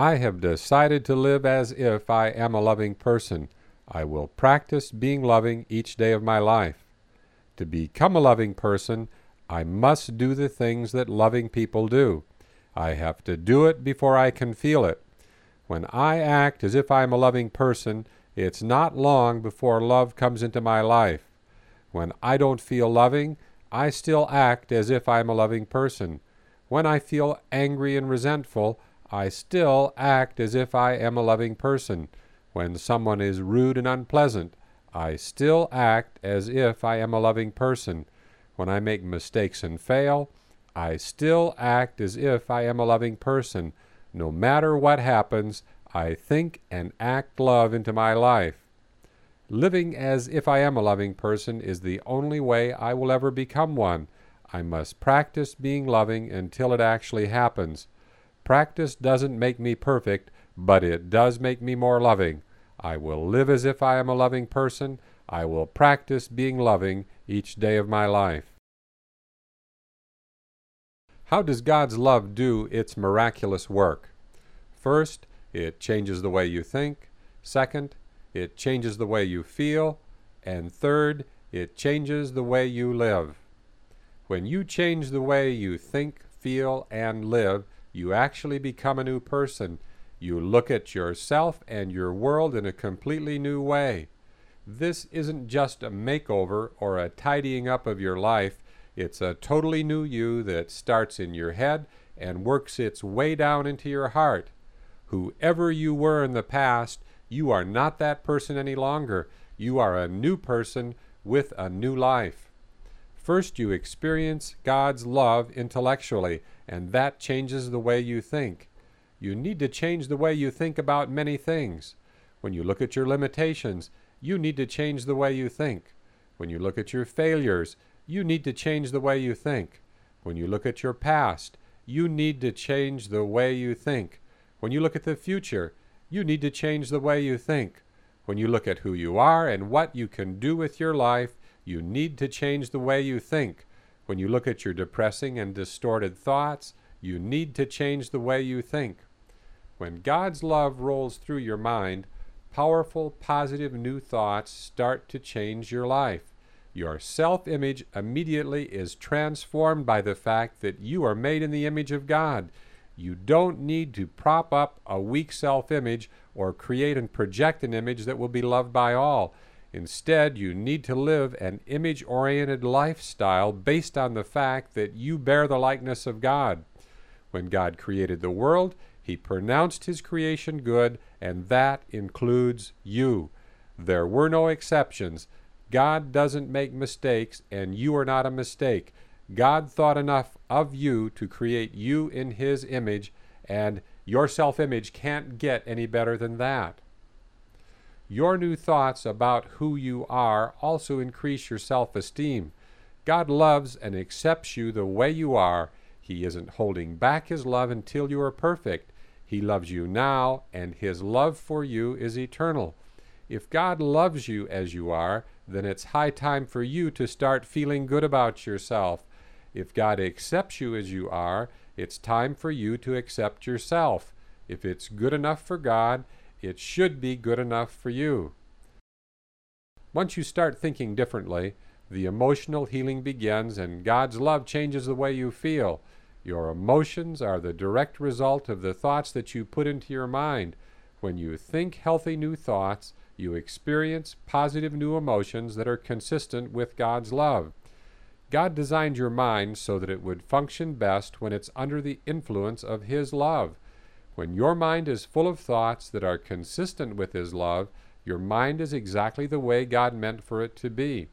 I have decided to live as if I am a loving person. I will practice being loving each day of my life. To become a loving person, I must do the things that loving people do. I have to do it before I can feel it. When I act as if I am a loving person, it's not long before love comes into my life. When I don't feel loving, I still act as if I am a loving person. When I feel angry and resentful, I still act as if I am a loving person. When someone is rude and unpleasant, I still act as if I am a loving person. When I make mistakes and fail, I still act as if I am a loving person. No matter what happens, I think and act love into my life. Living as if I am a loving person is the only way I will ever become one. I must practice being loving until it actually happens. Practice doesn't make me perfect, but it does make me more loving. I will live as if I am a loving person. I will practice being loving each day of my life. How does God's love do its miraculous work? First, it changes the way you think. Second, it changes the way you feel. And third, it changes the way you live. When you change the way you think, feel, and live, you actually become a new person. You look at yourself and your world in a completely new way. This isn't just a makeover or a tidying up of your life, it's a totally new you that starts in your head and works its way down into your heart. Whoever you were in the past, you are not that person any longer. You are a new person with a new life. First, you experience God's love intellectually, and that changes the way you think. You need to change the way you think about many things. When you look at your limitations, you need to change the way you think. When you look at your failures, you need to change the way you think. When you look at your past, you need to change the way you think. When you look at the future, you need to change the way you think. When you look at who you are and what you can do with your life, you need to change the way you think. When you look at your depressing and distorted thoughts, you need to change the way you think. When God's love rolls through your mind, powerful, positive new thoughts start to change your life. Your self image immediately is transformed by the fact that you are made in the image of God. You don't need to prop up a weak self image or create and project an image that will be loved by all. Instead, you need to live an image oriented lifestyle based on the fact that you bear the likeness of God. When God created the world, He pronounced His creation good, and that includes you. There were no exceptions. God doesn't make mistakes, and you are not a mistake. God thought enough of you to create you in His image, and your self image can't get any better than that. Your new thoughts about who you are also increase your self esteem. God loves and accepts you the way you are. He isn't holding back His love until you are perfect. He loves you now, and His love for you is eternal. If God loves you as you are, then it's high time for you to start feeling good about yourself. If God accepts you as you are, it's time for you to accept yourself. If it's good enough for God, it should be good enough for you. Once you start thinking differently, the emotional healing begins and God's love changes the way you feel. Your emotions are the direct result of the thoughts that you put into your mind. When you think healthy new thoughts, you experience positive new emotions that are consistent with God's love. God designed your mind so that it would function best when it's under the influence of His love. When your mind is full of thoughts that are consistent with His love, your mind is exactly the way God meant for it to be.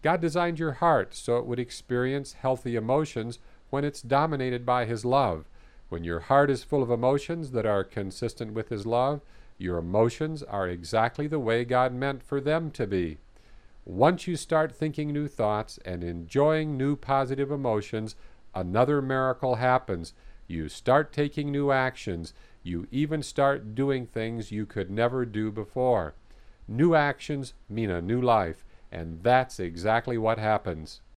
God designed your heart so it would experience healthy emotions when it's dominated by His love. When your heart is full of emotions that are consistent with His love, your emotions are exactly the way God meant for them to be. Once you start thinking new thoughts and enjoying new positive emotions, another miracle happens. You start taking new actions. You even start doing things you could never do before. New actions mean a new life, and that's exactly what happens.